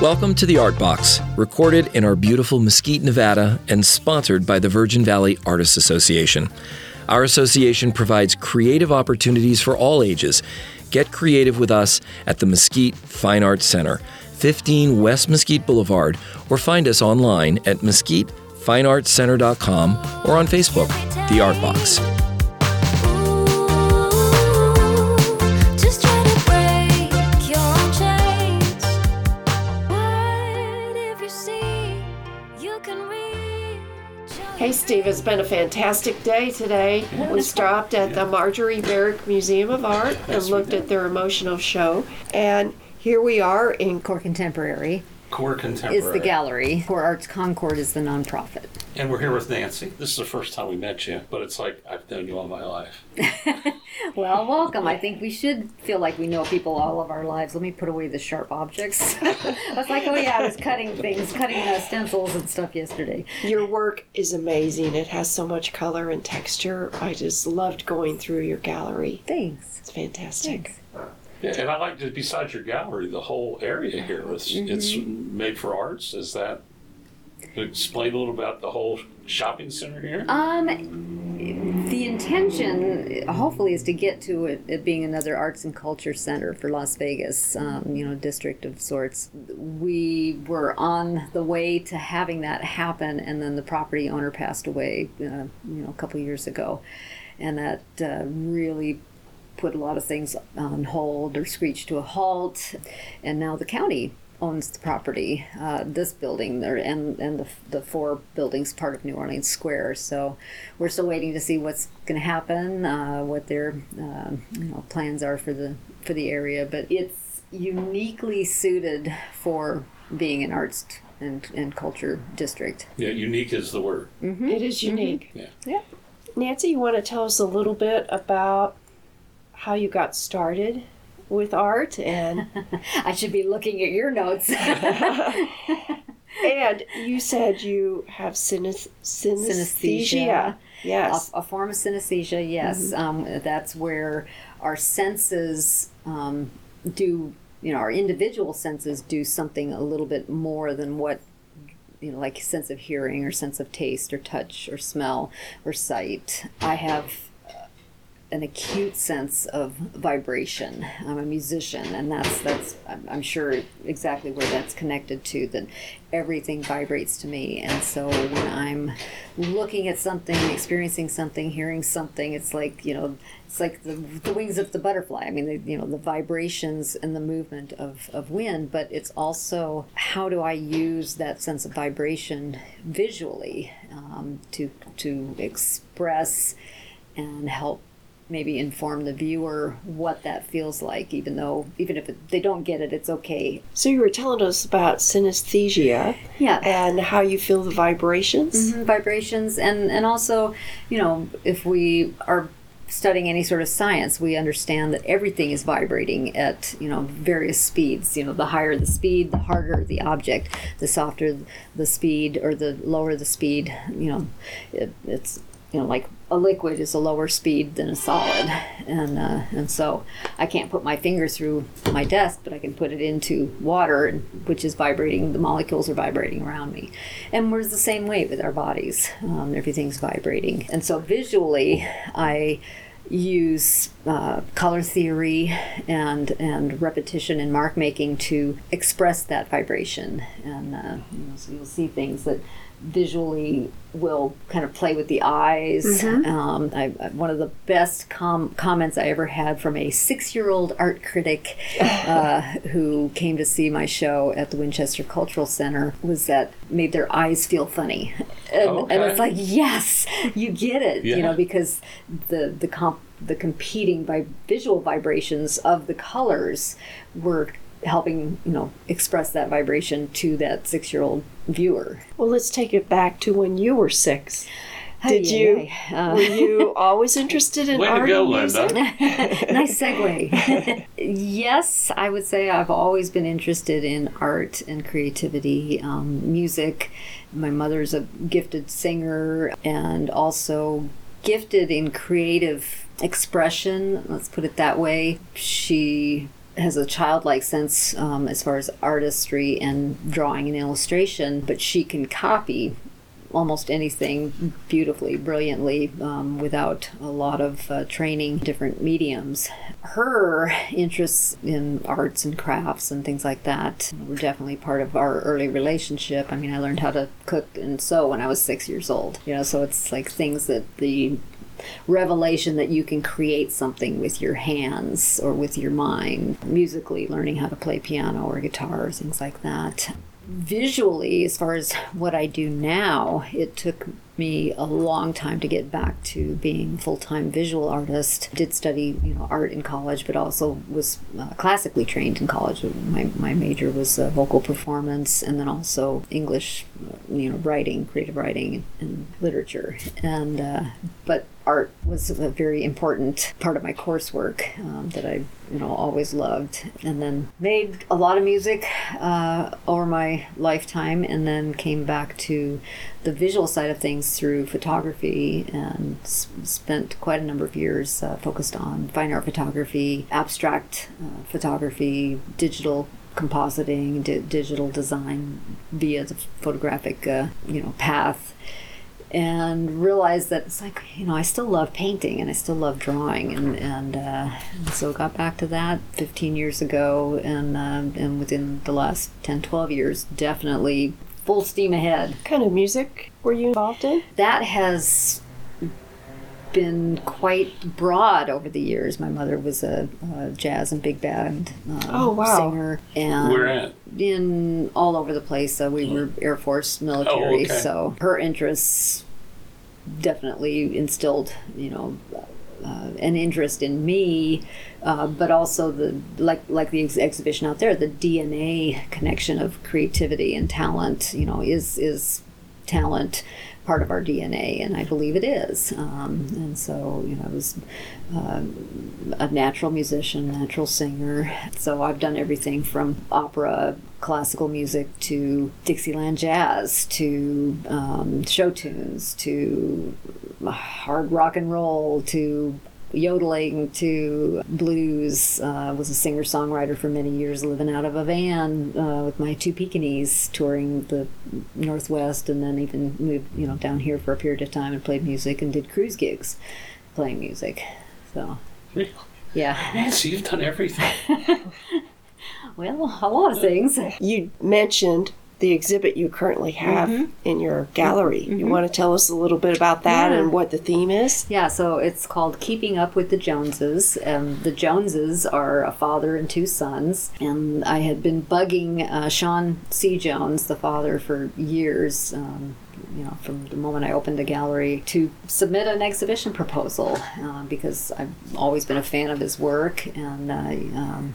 Welcome to the Art Box, recorded in our beautiful Mesquite, Nevada, and sponsored by the Virgin Valley Artists Association. Our association provides creative opportunities for all ages. Get creative with us at the Mesquite Fine Arts Center, 15 West Mesquite Boulevard, or find us online at mesquitefineartscenter.com or on Facebook, The Art Box. Steve, it's been a fantastic day today. We stopped at the Marjorie Barrick Museum of Art and looked at their emotional show. And here we are in Core Contemporary Core Contemporary. is the gallery. Core Arts Concord is the nonprofit. And we're here with Nancy. This is the first time we met you, but it's like I've known you all my life. Well, welcome. I think we should feel like we know people all of our lives. Let me put away the sharp objects. I was like, oh yeah, I was cutting things, cutting uh, stencils and stuff yesterday. your work is amazing. It has so much color and texture. I just loved going through your gallery. Thanks. It's fantastic. Yeah, and I like to, besides your gallery, the whole area here. It's, it's made for arts. Is that, explain a little about the whole shopping center here? Um, the intention, hopefully, is to get to it, it being another arts and culture center for Las Vegas, um, you know, district of sorts. We were on the way to having that happen, and then the property owner passed away, uh, you know, a couple years ago, and that uh, really put a lot of things on hold or screeched to a halt, and now the county owns the property, uh, this building there, and and the the four buildings part of New Orleans Square. So we're still waiting to see what's going to happen, uh, what their uh, you know plans are for the for the area. But it's uniquely suited for being an arts and, and culture district. Yeah, unique is the word. It is unique. Yeah. Yeah. Nancy, you want to tell us a little bit about how you got started with art and I should be looking at your notes. and you said you have synes- synesthesia. Synesthesia. Yes. a, a form of synesthesia yes um, that's where our senses um, do you know our individual senses do something a little bit more than what you know like sense of hearing or sense of taste or touch or smell or sight i have an acute sense of vibration. I'm a musician, and that's that's I'm, sure exactly where that's connected to. That everything vibrates to me, and so when I'm looking at something, experiencing something, hearing something, it's like you know, it's like the, the wings of the butterfly. I mean, the, you know, the vibrations and the movement of of wind, but it's also how do I use that sense of vibration visually um, to to express and help maybe inform the viewer what that feels like even though even if it, they don't get it it's okay. So you were telling us about synesthesia yeah. and how you feel the vibrations. Mhm, vibrations and and also you know if we are studying any sort of science we understand that everything is vibrating at you know various speeds. You know the higher the speed the harder the object. The softer the speed or the lower the speed you know it, it's you know like a liquid is a lower speed than a solid. And uh, and so I can't put my finger through my desk but I can put it into water which is vibrating the molecules are vibrating around me. And we're the same way with our bodies. Um, everything's vibrating. And so visually I use uh, color theory and and repetition and mark making to express that vibration. And uh, you know, so you'll see things that visually will kind of play with the eyes. Um, I, I- one of the best com- comments I ever had from a six-year-old art critic uh, who came to see my show at the Winchester Cultural Center was that made their eyes feel funny, and, and it's like yes, you get it, you know, because the the comp the competing by visual vibrations of the colors were helping you know express that vibration to that six year old viewer Well, let's take it back to when you were six. Did Ay, you? ay, ay. Uh, Were you always interested in Way art go, and music? Linda. nice segue. yes, I would say I've always been interested in art and creativity, um, music. My mother's a gifted singer and also gifted in creative expression, let's put it that way. She has a childlike sense um, as far as artistry and drawing and illustration, but she can copy almost anything beautifully, brilliantly, um, without a lot of uh, training, different mediums. Her interests in arts and crafts and things like that were definitely part of our early relationship. I mean, I learned how to cook and sew when I was six years old. You know, so it's like things that the revelation that you can create something with your hands or with your mind musically learning how to play piano or guitar or things like that. Visually as far as what i do now it took me a long time to get back to being full-time visual artist did study you know art in college but also was uh, classically trained in college my, my major was uh, vocal performance and then also english you know writing creative writing and literature and uh, but art was a very important part of my coursework um, that I, you know, always loved. And then made a lot of music uh, over my lifetime, and then came back to the visual side of things through photography, and s- spent quite a number of years uh, focused on fine art photography, abstract uh, photography, digital compositing, di- digital design via the photographic, uh, you know, path and realized that it's like you know I still love painting and I still love drawing and and, uh, and so got back to that 15 years ago and uh, and within the last 10 12 years definitely full steam ahead What kind of music were you involved in? that has been quite broad over the years my mother was a, a jazz and big band uh, Oh, wow. singer and Where at? in all over the place. So we were Air Force military, okay. so her interests definitely instilled, you know, uh, an interest in me, uh, but also the like like the ex- exhibition out there, the DNA connection of creativity and talent. You know, is is talent part of our DNA, and I believe it is. Um, and so, you know, I was um, a natural musician, natural singer. So I've done everything from opera, classical music to Dixieland jazz to um, show tunes to hard rock and roll to yodeling to blues. Uh, was a singer songwriter for many years, living out of a van uh, with my two Pekingese, touring the Northwest, and then even moved you know down here for a period of time and played music and did cruise gigs, playing music. So Really? yeah, Nancy, you've done everything. well, a lot of things. You mentioned the exhibit you currently have Mm-hmm. in your gallery. You want to tell us a little bit about that Yeah. and what the theme is? Yeah, so it's called Keeping Up with the Joneses. And the Joneses are a father and two sons, and I had been bugging uh, Sean C. Jones, the father, for years. Um, you know, from the moment I opened the gallery to submit an exhibition proposal uh, because I've always been a fan of his work and I, um,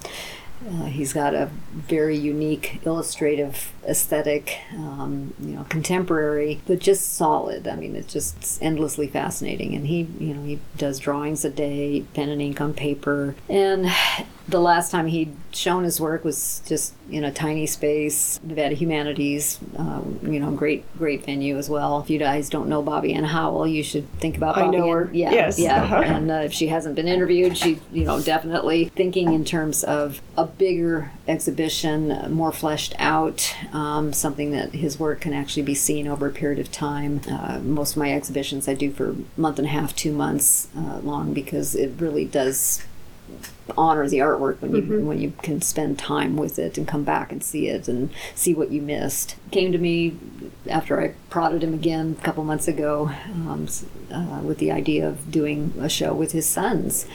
uh, he's got a very unique illustrative aesthetic, um, you know, contemporary, but just solid. I mean, it's just endlessly fascinating. And he, you know, he does drawings a day, pen and ink on paper. And the last time he'd shown his work was just in a tiny space, Nevada Humanities, um, you know, great, great venue as well. If you guys don't know Bobby Ann Howell, you should think about I know her. Yeah, Yes. yeah. Uh-huh. And uh, if she hasn't been interviewed, she, you know, definitely thinking in terms of a bigger exhibition, more fleshed out, um, something that his work can actually be seen over a period of time. Uh, most of my exhibitions I do for a month and a half, two months uh, long, because it really does honor the artwork when you when you can spend time with it and come back and see it and see what you missed. Came to me after I prodded him again a couple months ago um, uh, with the idea of doing a show with his sons,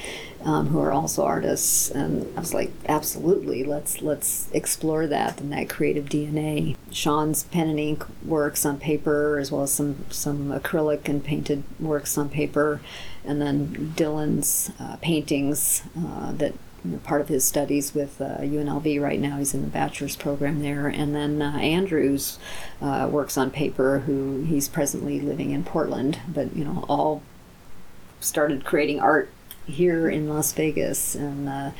um, who are also artists, and I was like, absolutely, let's let's explore that and that creative DNA. Sean's pen and ink works on paper, as well as some some acrylic and painted works on paper, and then Dylan's uh, paintings uh, that you know, part of his studies with uh, UNLV right now. He's in the bachelor's program there, and then uh, Andrews uh, works on paper. Who he's presently living in Portland, but you know all started creating art here in Las Vegas, and uh,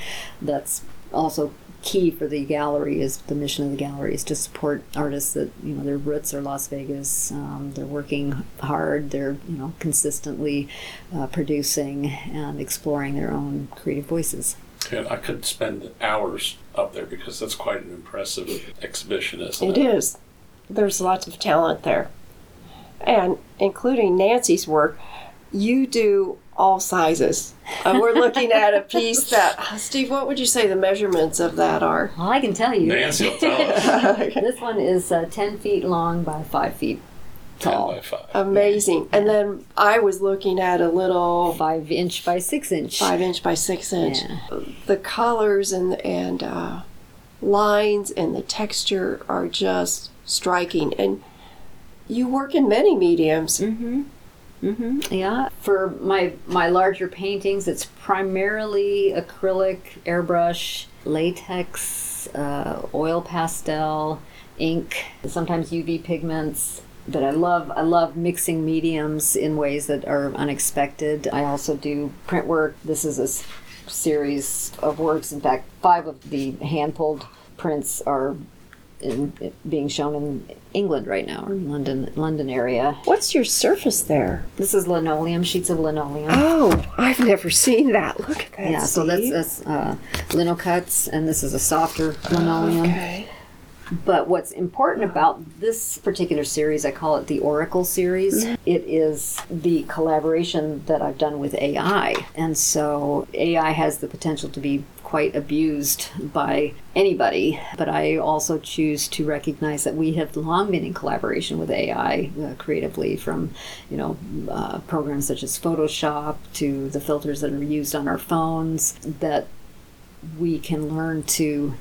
that's also key for the gallery is the mission of the gallery is to support artists that you know their roots are Las Vegas. Um, they're working hard. They're you know consistently uh, producing and exploring their own creative voices. And I could spend hours up there because that's quite an impressive exhibition, isn't It it? is. There's lots of talent there. And including Nancy's work, you do all sizes. Uh, we're looking at a piece that, Steve, what would you say the measurements of that are? Well, I can tell you. Nancy will tell us. this one is uh, 10 feet long by 5 feet 10 tall. by 5. Amazing. And then I was looking at a little 5 inch by 6 inch. five inch by six inch. Yeah. The colors and and uh, lines and the texture are just striking. And you work in many mediums. Mm-hmm. Yeah. For my my larger paintings, it's primarily acrylic, airbrush, latex, uh, oil pastel, ink, sometimes UV pigments. But I love I love mixing mediums in ways that are unexpected. I also do print work. This is a s- series of works. In fact, five of the hand pulled prints are in, being shown in England right now, or London London area. What's your surface there? This is linoleum, sheets of linoleum. Oh, I've never seen that. Look at that. yeah, so that's, that's uh, lino cuts, and this is a softer linoleum. okay. But what's important about this particular series, I call it the Oracle series, it is the collaboration that I've done with AI. And so AI has the potential to be quite abused by anybody, but I also choose to recognize that we have long been in collaboration with AI uh, creatively from, you know, uh, programs such as Photoshop to the filters that are used on our phones that we can learn to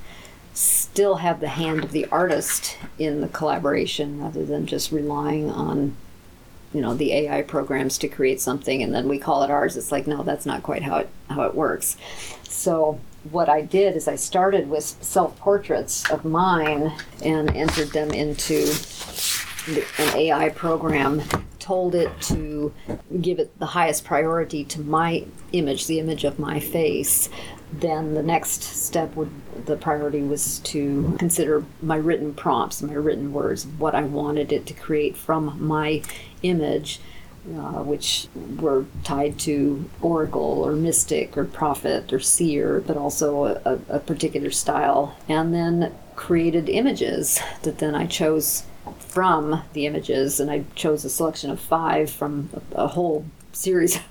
still have the hand of the artist in the collaboration rather than just relying on you know the AI programs to create something and then we call it ours. It's like no that's not quite how it how it works. So what I did is I started with self portraits of mine and entered them into an AI program told it to give it the highest priority to my image, the image of my face. Then the next step would the priority was to consider my written prompts, my written words, what I wanted it to create from my image. Uh, which were tied to oracle or mystic or prophet or seer, but also a, a, particular style. And then created images that then I chose from the images, and I chose a selection of five from a, a whole series of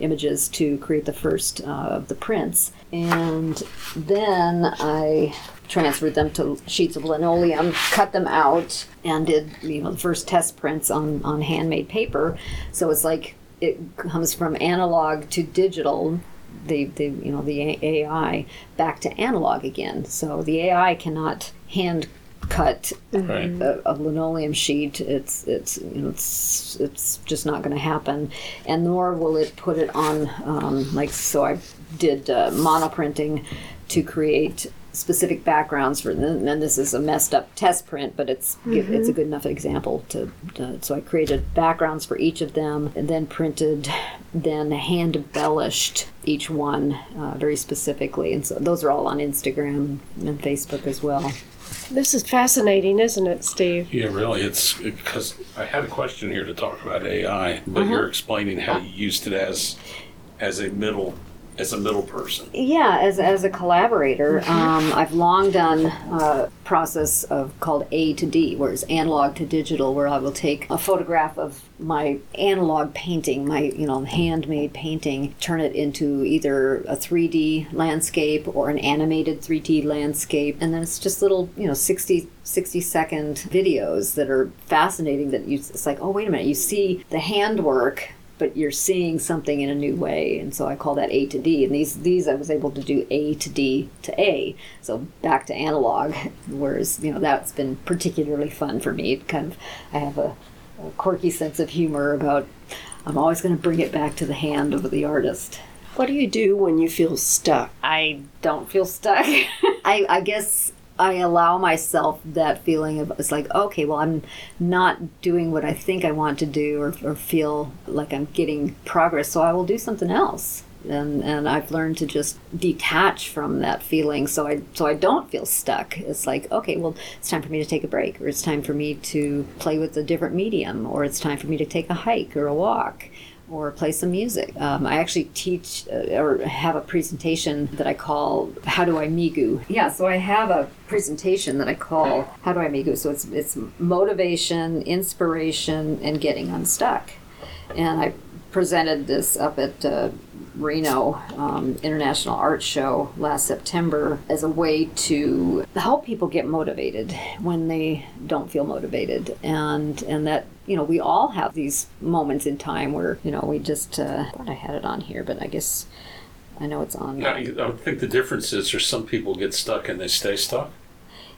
images to create the first uh, of the prints. And then I transferred them to sheets of linoleum, cut them out, and did you know the first test prints on on handmade paper. So it's like it comes from analog to digital the, the you know the AI back to analog again. So the AI cannot hand cut Right. a, a linoleum sheet. It's it's you know it's it's just not going to happen, and nor will it put it on um, like so. I did uh, monoprinting to create specific backgrounds for and then this is a messed up test print but it's it's a good enough example to, to so i created backgrounds for each of them and then printed then hand embellished each one uh, very specifically and so those are all on instagram and facebook as well This is fascinating, isn't it, Steve? Yeah, really. It's because I had a question here to talk about AI, but uh-huh. you're explaining how you used it as as a middle as a middle person. Yeah, as, as a collaborator, um, I've long done a process of called A to D, where it's analog to digital, where I will take a photograph of my analog painting, my you know handmade painting, turn it into either a 3D landscape or an animated 3D landscape, and then it's just little you know 60 60 second videos that are fascinating. That you it's like oh wait a minute, you see the handwork but you're seeing something in a new way. And so i call that a to d. And these these i was able to do a to d to a. So back to analog whereas you know that's been particularly fun for me. It kind of i have a, a quirky sense of humor about i'm always going to bring it back to the hand of the artist. What do you do when you feel stuck? I don't feel stuck. I, I guess I allow myself that feeling of it's like, okay, well, I'm not doing what I think I want to do or, or feel like I'm getting progress, so I will do something else. And, and I've learned to just detach from that feeling so I so I don't feel stuck. It's like, okay, well, it's time for me to take a break or it's time for me to play with a different medium or it's time for me to take a hike or a walk or play some music. Um, I actually teach uh, or have a presentation that I call "How Do I Migu?" Yeah, so I have a presentation that I call "How Do I Migu?" So it's it's motivation, inspiration, and getting unstuck. And I presented this up at uh, Reno um, International Art Show last September as a way to help people get motivated when they don't feel motivated, and and that you know we all have these moments in time where you know we just uh, I thought I had it on here, but I guess I know it's on. I, I think the difference is there's some people get stuck and they stay stuck,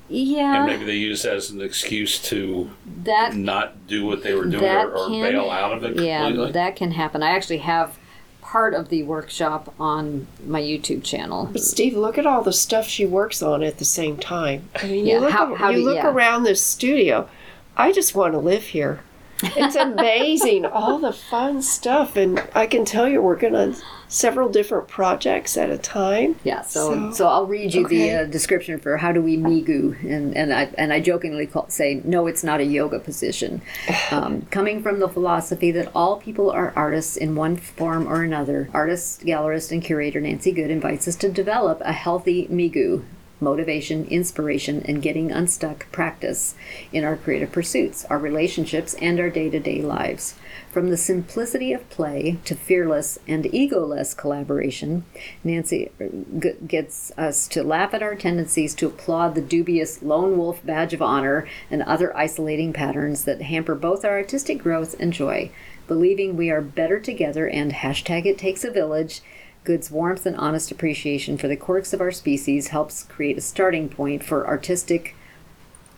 Yeah. and maybe they use that as an excuse to that not do what they were doing or, or can- bail out of it Yeah, completely. that can happen. I actually have part of the workshop on my YouTube channel. But Steve, look at all the stuff she works on at the same time. I mean, Yeah, you look, how- how you do- look yeah. around this studio. I just want to live here. It's amazing, all the fun stuff, and I can tell you're working on several different projects at a time. Yeah, so So- so, I'll read you okay. the uh, description for how do we migu, and and I and I jokingly call, say no, it's not a yoga position. Um, coming from the philosophy that all people are artists in one form or another, artist, gallerist, and curator Nancy Good invites us to develop a healthy migu. Motivation, inspiration, and getting unstuck practice in our creative pursuits, our relationships, and our day to day lives. From the simplicity of play to fearless and egoless collaboration, Nancy uh, g- gets us to laugh at our tendencies to applaud the dubious lone wolf badge of honor and other isolating patterns that hamper both our artistic growth and joy. Believing we are better together and hashtag it takes a village, Good's warmth and honest appreciation for the quirks of our species helps create a starting point for artistic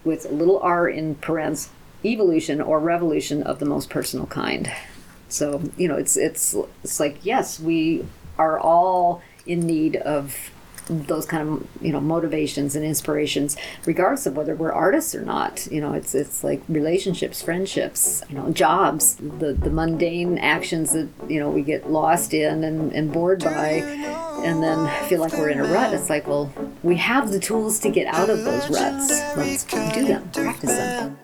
with a little r in parens evolution or revolution of the most personal kind. So you know it's it's it's like yes we are all in need of those kind of you know motivations and inspirations regardless of whether we're artists or not. You know it's it's like relationships friendships you know jobs the the mundane actions that you know we get lost in and, and bored by and then feel like we're in a rut. It's like well we have the tools to get out of those ruts. Let's do them practice them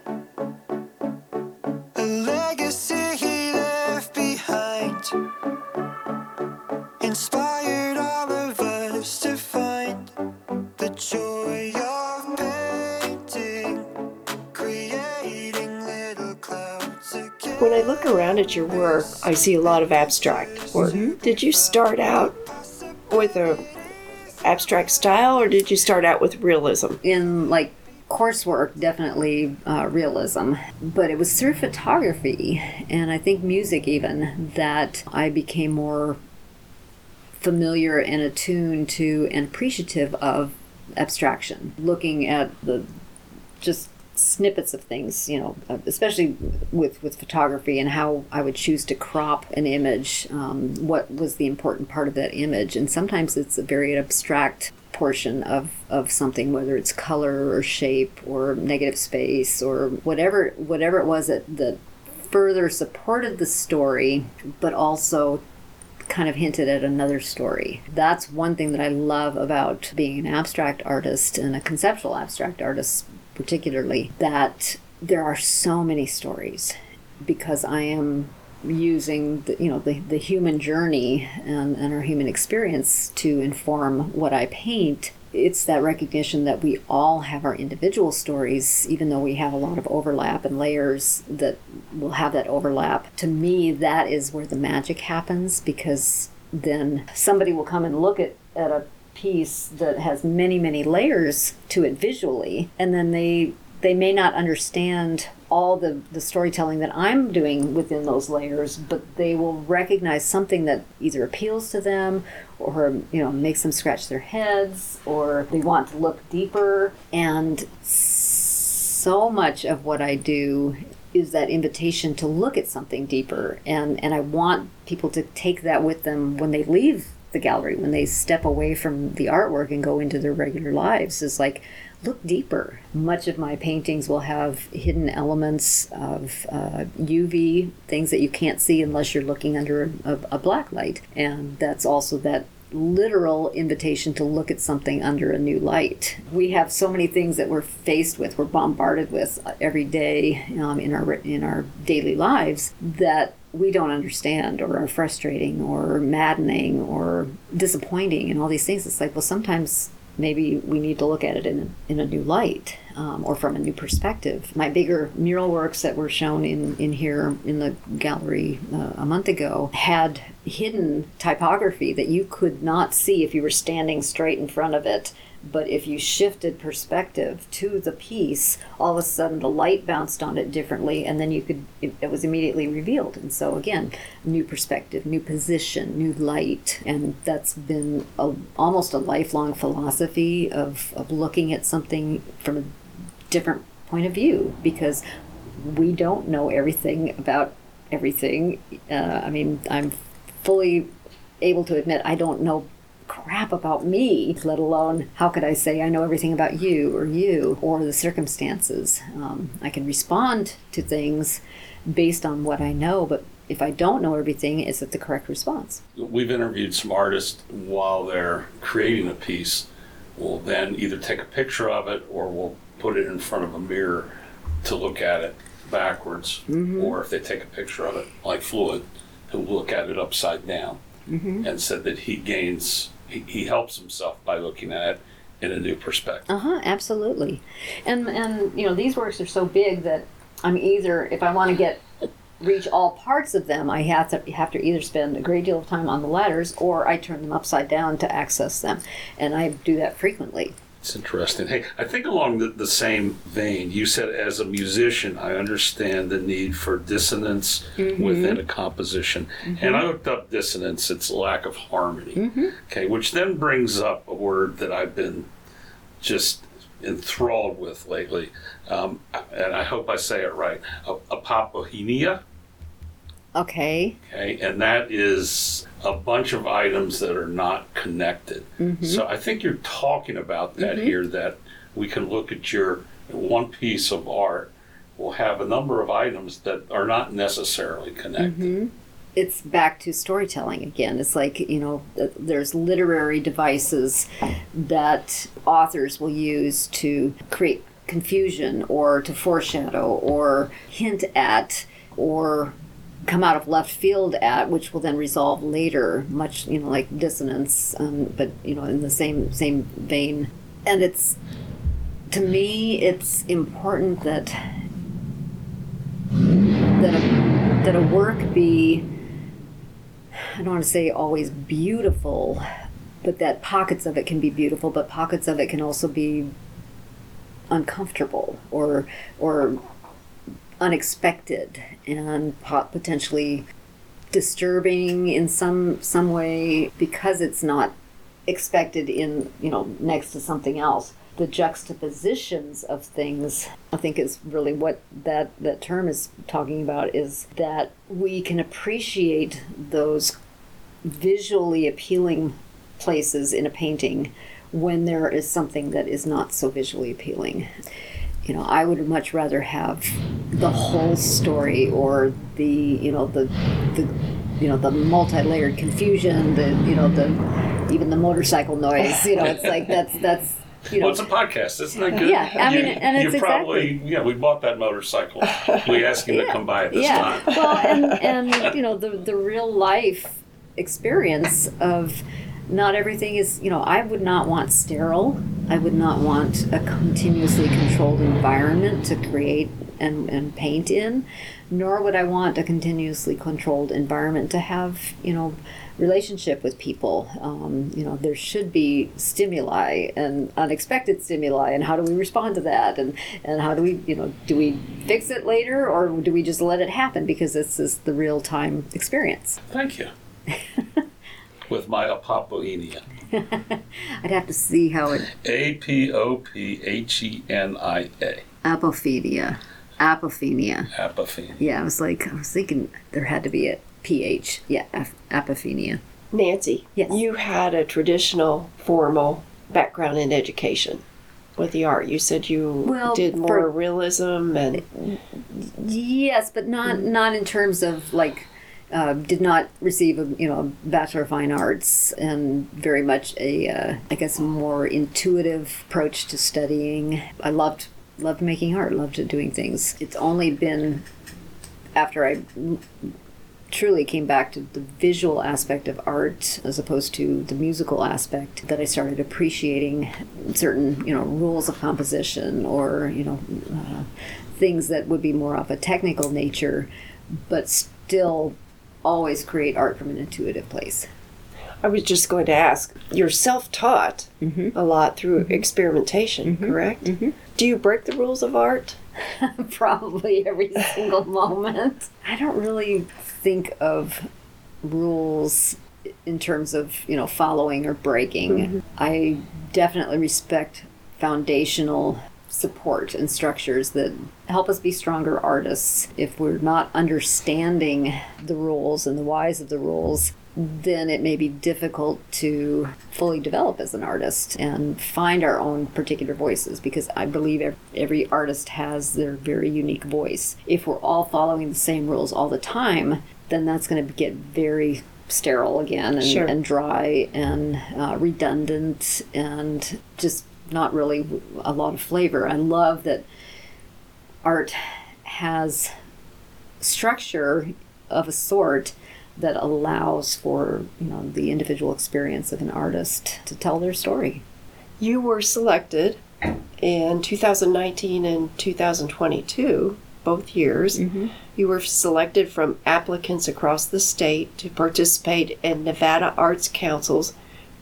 When I look around at your work, I see a lot of abstract work. Did you start out with a abstract style, or did you start out with realism? in like coursework definitely uh, realism but it was through photography and i think music even that i became more familiar and attuned to and appreciative of abstraction looking at the just snippets of things you know uh, especially with with photography and how i would choose to crop an image um, what was the important part of that image and sometimes it's a very abstract portion of of something whether it's color or shape or negative space or whatever whatever it was that that further supported the story but also kind of hinted at another story. That's one thing that I love about being an abstract artist and a conceptual abstract artist, particularly, that there are so many stories because I am using the, you know the, the human journey and, and our human experience to inform what I paint. It's that recognition that we all have our individual stories even though we have a lot of overlap and layers that will have that overlap. To me that is where the magic happens because then somebody will come and look at, at a piece that has many many layers to it visually and then they they may not understand all the, the storytelling that I'm doing within those layers, but they will recognize something that either appeals to them or you know makes them scratch their heads or they want to look deeper. And so much of what I do is that invitation to look at something deeper and, and I want people to take that with them when they leave the gallery, when they step away from the artwork and go into their regular lives. is like look deeper. Much of my paintings will have hidden elements of uh, UV, things that you can't see unless you're looking under a, a black light. And that's also that literal invitation to look at something under a new light. We have so many things that we're faced with, we're bombarded with every day um, in our in our daily lives that we don't understand or are frustrating or maddening or disappointing and all these things. It's like, well, sometimes maybe we need to look at it in, in a new light um, or from a new perspective. My bigger mural works that were shown in, in here in the gallery uh, a month ago had hidden typography that you could not see if you were standing straight in front of it. But if you shifted perspective to the piece, all of a sudden the light bounced on it differently, and then you could, it, was immediately revealed. And so, again, new perspective, new position, new light. And that's been a, almost a lifelong philosophy of, of looking at something from a different point of view because we don't know everything about everything. Uh, I mean, I'm fully able to admit I don't know crap about me, let alone how could I say I know everything about you or you or the circumstances. Um, I can respond to things based on what I know, but if I don't know everything, is it the correct response? We've interviewed some artists while they're creating a piece. We'll then either take a picture of it or we'll put it in front of a mirror to look at it backwards. Or if they take a picture of it, like Floyd, who will look at it upside down and said that he gains, he, he helps himself by looking at it in a new perspective. Uh huh. Absolutely. And and you know these works are so big that I'm either if I want to get reach all parts of them, I have to have to either spend a great deal of time on the ladders or I turn them upside down to access them, and I do that frequently. It's interesting. Hey, I think along the, the same vein, you said as a musician, I understand the need for dissonance mm-hmm. within a composition. Mm-hmm. And I looked up dissonance, it's lack of harmony. Mm-hmm. Okay, which then brings up a word that I've been just enthralled with lately. Um, and I hope I say it right a, apophenia. Okay. Okay, and that is a bunch of items that are not connected. Mm-hmm. So I think you're talking about that mm-hmm. here that we can look at your one piece of art will have a number of items that are not necessarily connected. Mm-hmm. it's back to storytelling again. It's like, you know, there's literary devices that authors will use to create confusion or to foreshadow or hint at or come out of left field at which will then resolve later much you know like dissonance um, but you know in the same same vein. And it's to me it's important that that a, that a work be I don't want to say always beautiful, but that pockets of it can be beautiful, but pockets of it can also be uncomfortable or or unexpected and potentially disturbing in some some way because it's not expected in you know next to something else. The juxtapositions of things i think is really what that that term is talking about is that we can appreciate those visually appealing places in a painting when there is something that is not so visually appealing you know i would much rather have the whole story or the you know the the you know the multi-layered confusion the you know the even the motorcycle noise you know it's like that's that's you know Well, it's a podcast. Isn't that good? Yeah, I mean, You- and it's you probably yeah. We bought that motorcycle. We asked him to come by at this yeah time. well and and you know the the real life experience of not everything is you know i would not want sterile. I would not want a continuously controlled environment to create and, and paint in nor would i want a continuously controlled environment to have you know relationship with people. Um, you know there should be stimuli and unexpected stimuli and how do we respond to that? And and how do we you know do we fix it later or do we just let it happen because this is the real time experience? Thank you. With my apophenia. i'd have to see how it A P O P H E N I A. apophenia apophenia Apophenia. yeah i was like i was thinking there had to be a ph yeah ap- apophenia Nancy, Yes. you had a traditional formal background in education with the art. You said you Well, did more for- realism and Yes, but not mm. not in terms of like uh, did not receive a you know a bachelor of fine arts and very much a uh, I guess more intuitive approach to studying. I loved loved making art, loved doing things. It's only been after I truly came back to the visual aspect of art as opposed to the musical aspect that I started appreciating certain, you know, rules of composition or, you know, uh, things that would be more of a technical nature, but still always create art from an intuitive place. I was just going to ask. You're self-taught Mm-hmm. a lot through mm-hmm. experimentation, mm-hmm. correct? Mm-hmm. Do you break the rules of art? probably every single moment. I don't really think of rules in terms of, you know, following or breaking. I definitely respect foundational support and structures that help us be stronger artists. If we're not understanding the rules and the whys of the rules, then it may be difficult to fully develop as an artist and find our own particular voices because I believe every artist has their very unique voice. If we're all following the same rules all the time, then that's going to get very sterile again and, Sure. and dry and uh, redundant and just not really a lot of flavor. I love that art has structure of a sort that allows for you know the individual experience of an artist to tell their story. You were selected in 2019 and 2022, both years. Mm-hmm. You were selected from applicants across the state to participate in Nevada Arts Council's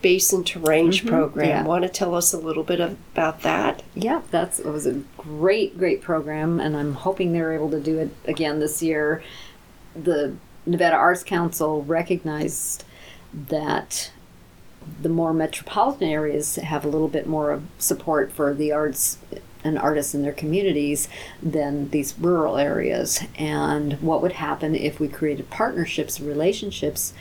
Basin to Range program. yeah. Want to tell us a little bit about that? Yeah, that's it was a great, great program, and I'm hoping they're able to do it again this year. The Nevada Arts Council recognized that the more metropolitan areas have a little bit more of support for the arts and artists in their communities than these rural areas. And what would happen if we created partnerships, relationships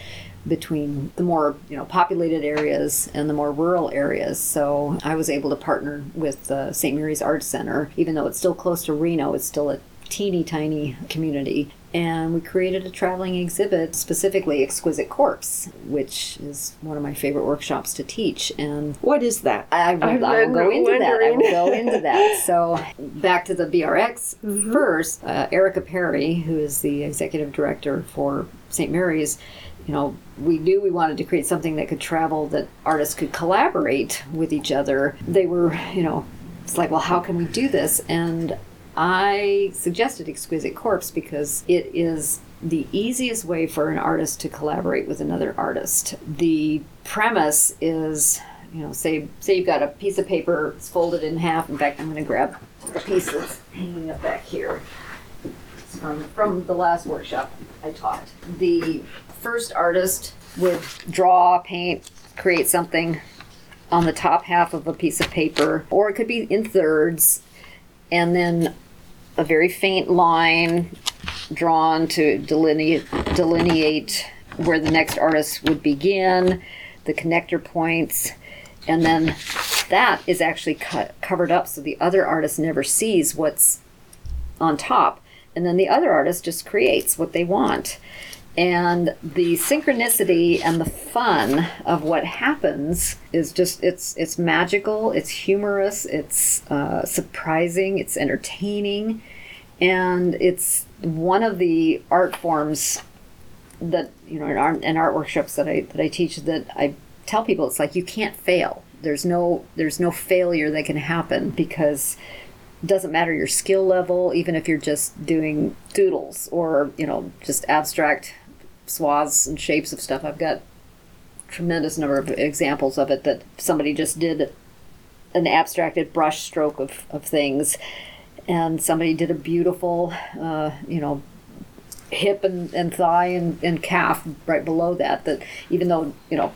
between the more you know populated areas and the more rural areas. So I was able to partner with the St. Mary's Arts Center, even though it's still close to Reno. It's still a teeny tiny community. And we created a traveling exhibit, specifically Exquisite Corpse, which is one of my favorite workshops to teach. And What is that? I will, I will go into that. I will go into that. So back to the BRX Mm-hmm. first. Uh, Erica Perry, who is the executive director for St. Mary's, you know, we knew we wanted to create something that could travel, that artists could collaborate with each other. They were, you know, it's like, well, how can we do this? And I suggested Exquisite Corpse because it is the easiest way for an artist to collaborate with another artist. The premise is, you know, say say you've got a piece of paper it's folded in half. In fact, I'm going to grab the piece that's hanging up back here. From the last workshop I taught. The first artist would draw, paint, create something on the top half of a piece of paper, or it could be in thirds, and then a very faint line drawn to delineate delineate where the next artist would begin, the connector points, and then that is actually cut, covered up so the other artist never sees what's on top, and then the other artist just creates what they want. And the synchronicity and the fun of what happens is just it's it's magical, it's humorous, it's uh, surprising, it's entertaining, and it's one of the art forms that you know in art, in art workshops that I that I teach that I tell people it's like you can't fail. There's no there's no failure that can happen because doesn't matter your skill level, even if you're just doing doodles or you know just abstract swaths and shapes of stuff. I've got tremendous number of examples of it that somebody just did an abstracted brush stroke of, of things. And somebody did a beautiful uh, you know hip and, and thigh and, and calf right below that that even though you know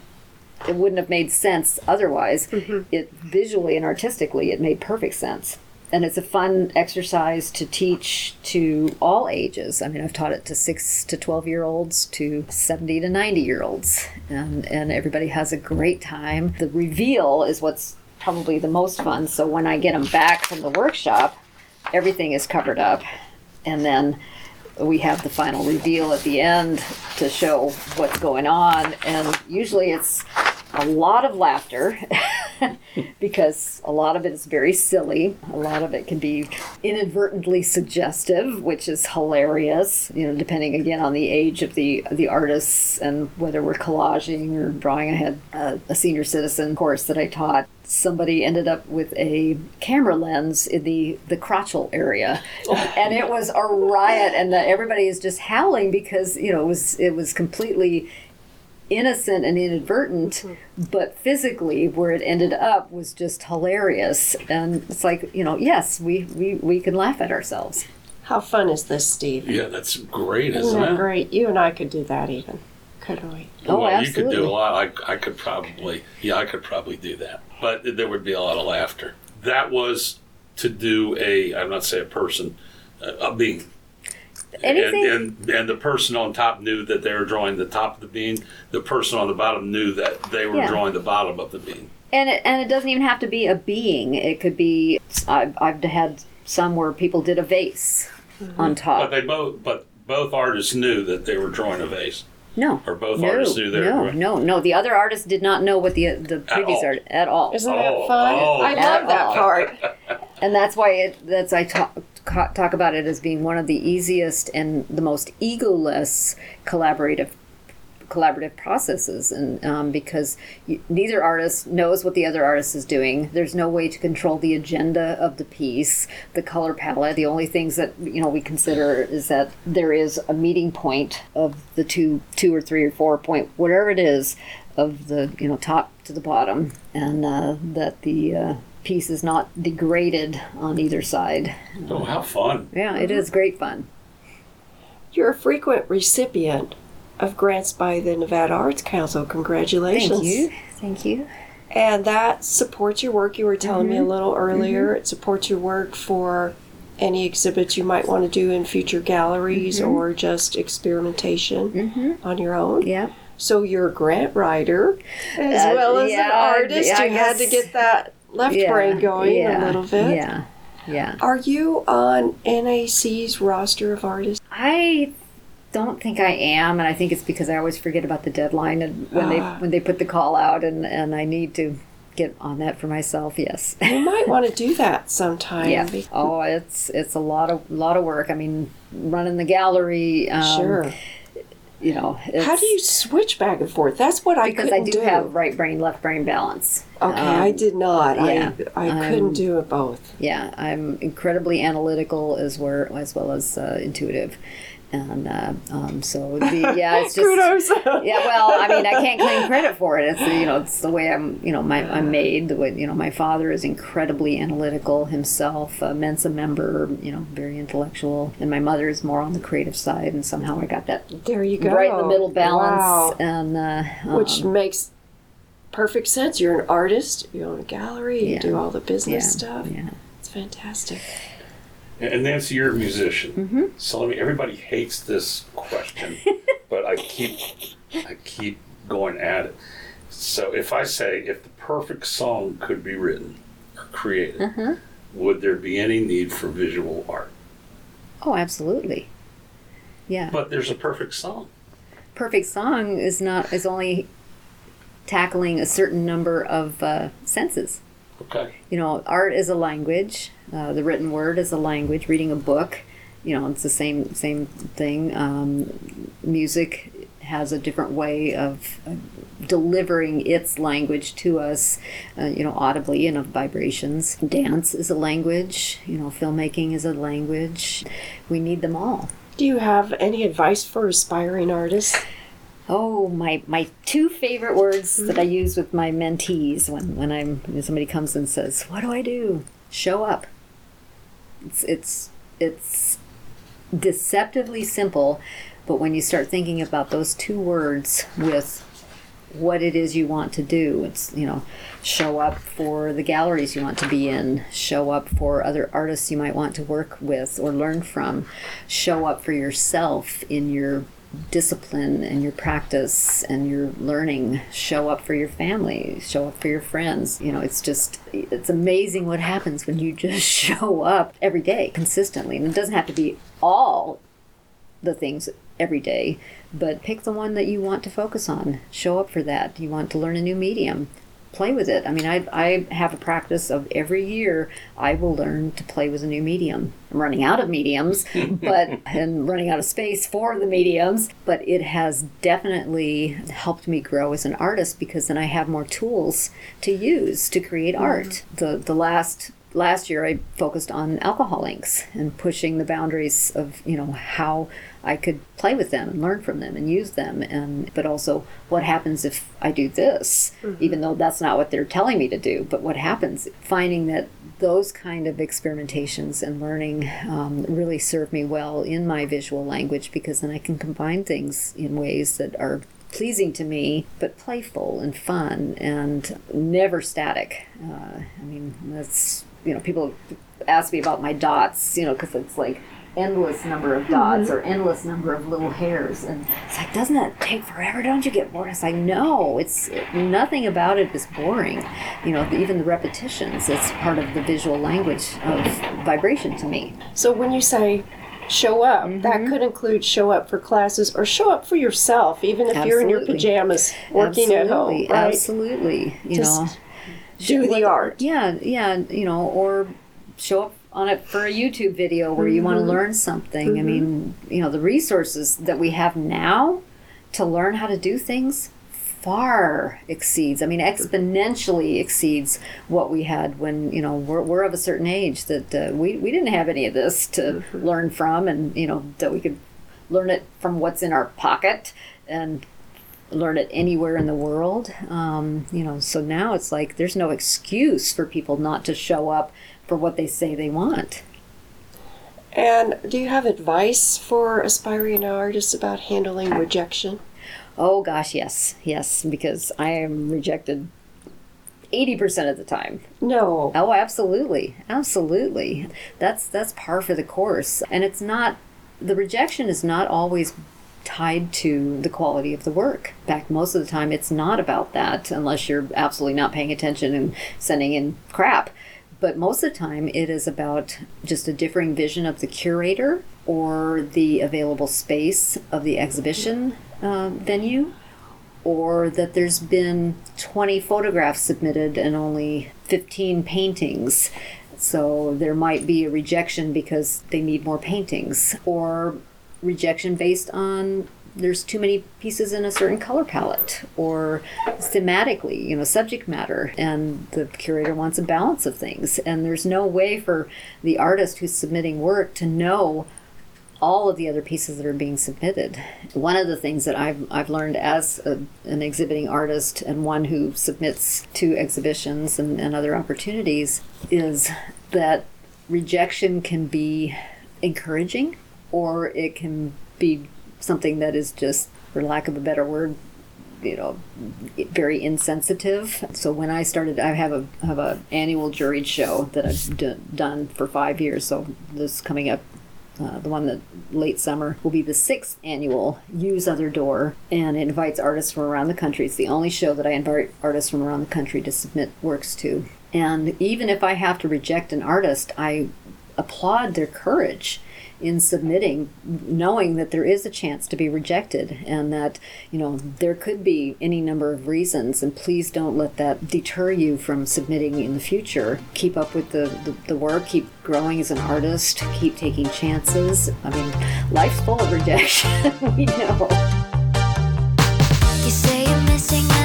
it wouldn't have made sense otherwise it visually and artistically it made perfect sense and it's a fun exercise to teach to all ages. I mean i've taught it to 6 to 12 year olds to 70 to 90 year olds and and everybody has a great time. The reveal is what's probably the most fun. So when i get them back from the workshop everything is covered up. And then we have the final reveal at the end to show what's going on. And usually it's a lot of laughter because a lot of it is very silly. A lot of it can be inadvertently suggestive, which is hilarious. You know, depending again on the age of the the artists and whether we're collaging or drawing. I had a, uh, a senior citizen course that I taught. Somebody ended up with a camera lens in the the crotchal area, and it was a riot. And the, everybody is just howling because you know it was it was completely innocent and inadvertent, mm-hmm. but physically where it ended up was just hilarious. And it's like, you know, yes, we, we, we can laugh at ourselves. How fun is this, Steve? Yeah, that's great, Isn't isn't that it? great? You and I could do that even, couldn't we? Oh, well, you could do a lot. I, I could probably, yeah, I could probably do that. But there would be a lot of laughter. That was to do a, I'm not saying a person, a, a being. Anything- And, and and the person on top knew that they were drawing the top of the bean. The person on the bottom knew that they were Yeah. drawing the bottom of the bean. And it, and it doesn't even have to be a being. It could be, I've, I've had some where people did a vase mm-hmm. on top. But top. they both, but both artists knew that they were drawing a vase. No. Or both no, artists knew they were no, drawing. no, no. The other artist did not know what the uh, the previous all. art at all. Isn't Oh, that fun? oh. I love that part. and that's why it that's I talk ca- talk about it as being one of the easiest and the most egoless collaborative collaborative processes. And um, because you, neither artist knows what the other artist is doing. There's no way to control the agenda of the piece the color palette. The only things that you know we consider is that there is a meeting point of the two two or three or four point whatever it is of the you know top to the bottom. And uh, that the uh, piece is not degraded on either side Oh, how fun! yeah it is great fun You're a frequent recipient of grants by the Nevada Arts Council. Congratulations. thank you thank you And that supports your work. You were telling me a Mm-hmm. little earlier. It supports your work for any exhibits you might want to do in future galleries Mm-hmm. or just experimentation on your own. yeah So you're a grant writer as Uh, well as yeah, an artist. I you had to get that left yeah, brain going yeah, a little bit. Yeah, yeah. Are you on NAC's roster of artists? I don't think I am, and I think it's because I always forget about the deadline and when they Ah. when they put the call out, and and I need to get on that for myself. Yes. You might want to do that sometime. Yeah. Oh, it's it's a lot of lot of work. I mean, running the gallery. Um, Sure. You know. How do you switch back and forth? That's what I Because I do, have right brain, left brain balance. Okay, Um, I did not. yeah, I I couldn't um, do it both. Yeah, I'm incredibly analytical as well as well as uh, intuitive, and uh, um, so the, yeah, it's just Kudos. yeah. Well, I mean, I can't claim credit for it. It's the, you know, it's the way I'm you know my I'm made. The way you know my father is incredibly analytical himself, a Mensa member, you know, very intellectual, and my mother is more on the creative side, and somehow I got that There you go. right in the middle balance, Wow. and uh, Which um, makes perfect sense. You're an artist. You own a gallery. You Yeah. do all the business yeah, stuff. yeah. It's fantastic. And Nancy, you're a musician. Mm-hmm. So let me. Everybody hates this question, but I keep, I keep going at it. So if I say, if the perfect song could be written or created, Mm-hmm. would there be any need for visual art? Oh, absolutely. Yeah. But there's a perfect song. perfect song is not is only tackling a certain number of uh, senses. Okay. You know, art is a language. Uh, the written word is a language. Reading a book, you know, it's the same same thing. Um, music has a different way of delivering its language to us, uh, you know, audibly and of vibrations. Dance is a language. You know, filmmaking is a language. We need them all. Do you have any advice for aspiring artists? Oh, my my two favorite words that I use with my mentees when when I'm when somebody comes and says, "What do I do?" Show up. It's it's it's deceptively simple, but when you start thinking about those two words with what it is you want to do, it's you know, show up for the galleries you want to be in, show up for other artists you might want to work with or learn from, show up for yourself in your discipline and your practice and your learning show up for your family show up for your friends. You know it's just it's amazing what happens when you just show up every day consistently. And it doesn't have to be all the things every day but pick the one that you want to focus on. Show up for that. You want to learn a new medium play with it. I mean, I, I have a practice of every year I will learn to play with a new medium. I'm running out of mediums, but and running out of space for the mediums, but it has definitely helped me grow as an artist because then I have more tools to use to create mm-hmm. art. The the last last year I focused on alcohol inks and pushing the boundaries of, you know, how I could play with them and learn from them and use them. And but also what happens if I do this? Even though that's not what they're telling me to do but what happens? Finding that those kind of experimentations and learning um, really serve me well in my visual language because then I can combine things in ways that are pleasing to me but playful and fun and never static. Uh, I mean that's you know people ask me about my dots you know because it's like endless number of dots or endless number of little hairs and it's like doesn't that take forever? Don't you get bored? It's like no it's nothing about it is boring. You know even the repetitions it's part of the visual language of vibration to me. So when you say show up, Mm-hmm. that could include show up for classes or show up for yourself, even if you're in your pajamas working at home. absolutely. Right? absolutely. You Just know Do the art. yeah yeah you know or show up on it for a youtube video where you want to learn something. I mean you know the resources that we have now to learn how to do things far exceeds i mean exponentially exceeds what we had when you know we're, we're of a certain age that uh, we, we didn't have any of this to learn from and you know that we could learn it from what's in our pocket and learn it anywhere in the world. Um, you know, so now it's like there's no excuse for people not to show up for what they say they want. And do you have advice for aspiring artists about handling rejection? Oh gosh, yes, yes, because I am rejected 80% of the time. No. Oh, absolutely. Absolutely. That's that's par for the course. And it's not the rejection is not always tied to the quality of the work. In fact, most of the time it's not about that unless you're absolutely not paying attention and sending in crap. But most of the time it is about just a differing vision of the curator or the available space of the exhibition uh, venue or that there's been 20 photographs submitted and only 15 paintings. So there might be a rejection because they need more paintings, or rejection based on there's too many pieces in a certain color palette, or thematically, you know, subject matter, and the curator wants a balance of things. And there's no way for the artist who's submitting work to know all of the other pieces that are being submitted. One of the things that I've, I've learned as a, an exhibiting artist and one who submits to exhibitions and, and other opportunities is that rejection can be encouraging or it can be something that is just, for lack of a better word, you know, very insensitive. So when I started, I have a have a annual juried show that I've d- done for five years. So this coming up uh, the one that late summer will be the sixth annual Use Other Door, and it invites artists from around the country. It's the only show that I invite artists from around the country to submit works to. And even if I have to reject an artist, I applaud their courage in submitting, knowing that there is a chance to be rejected and that, you know, there could be any number of reasons. And please don't let that deter you from submitting in the future. Keep up with the, the, the work, keep growing as an artist, keep taking chances. I mean, life's full of rejection, we know. You say you're missing an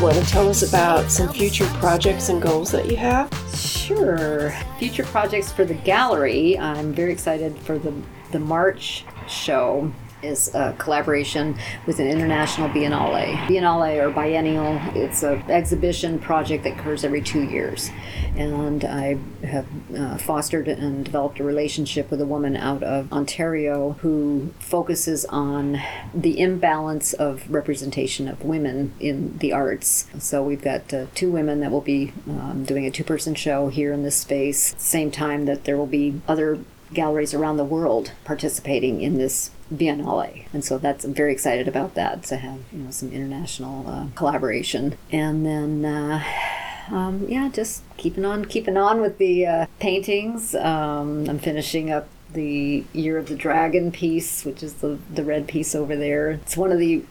want to tell us about some future projects and goals that you have? Sure. Future projects for the gallery. I'm very excited for the the March show is a collaboration with an international biennale. Biennale or biennial, it's an exhibition project that occurs every two years. And I have uh, fostered and developed a relationship with a woman out of Ontario who focuses on the imbalance of representation of women in the arts. So we've got uh, two women that will be um, doing a two person show here in this space, same time that there will be other galleries around the world participating in this biennale and so that's i'm very excited about that to have you know some international uh, collaboration. And then uh, um, yeah just keeping on keeping on with the uh, paintings. Um, i'm finishing up the Year of the Dragon piece, which is the the red piece over there. It's one of the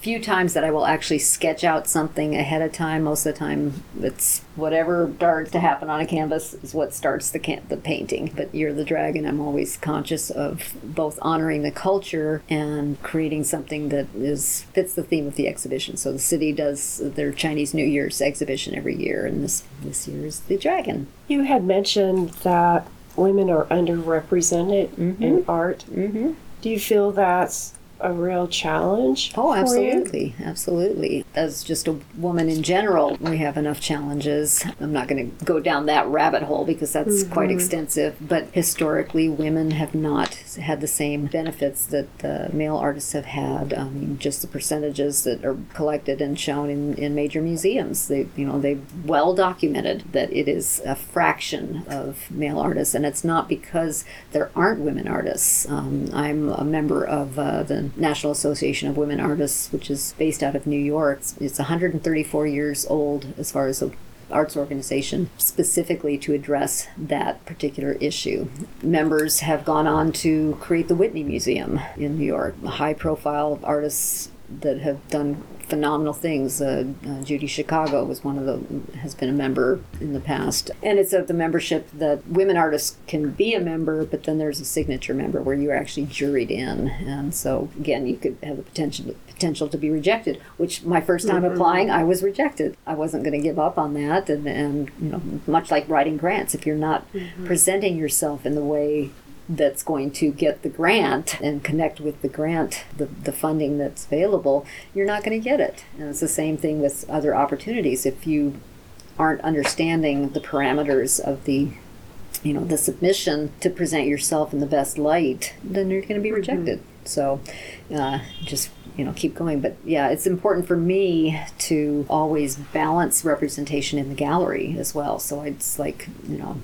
few times that I will actually sketch out something ahead of time. Most of the time, it's whatever starts to happen on a canvas is what starts the can- the painting. But you're the Dragon, I'm always conscious of both honoring the culture and creating something that is fits the theme of the exhibition. So the city does their Chinese New Year's exhibition every year, and this this year is the dragon. You had mentioned that women are underrepresented in art. Mm-hmm. Do you feel that's a real challenge? Oh, absolutely, absolutely. As just a woman in general, we have enough challenges. I'm not going to go down that rabbit hole because that's quite extensive. But historically, women have not had the same benefits that the male artists have had. I mean, just the percentages that are collected and shown in, in major museums. They, you know, they well documented that it is a fraction of male artists, and it's not because there aren't women artists. Um, I'm a member of uh, the National Association of Women Artists, which is based out of New York. It's, it's 134 years old as far as the arts organization specifically to address that particular issue. Members have gone on to create the Whitney Museum in New York, high profile artists that have done phenomenal things. Uh, uh, Judy Chicago was one of the has been a member in the past, and it's a, the membership that women artists can be a member, but then there's a signature member where you're actually juried in, and so again, you could have the potential potential to be rejected. Which my first time applying, I was rejected. I wasn't going to give up on that, and and you know, much like writing grants, if you're not presenting yourself in the way that's going to get the grant and connect with the grant, the, the funding that's available, you're not going to get it. And it's the same thing with other opportunities. If you aren't understanding the parameters of the you know the submission to present yourself in the best light then you're going to be rejected so uh, just you know keep going but yeah it's important for me to always balance representation in the gallery as well so it's like you know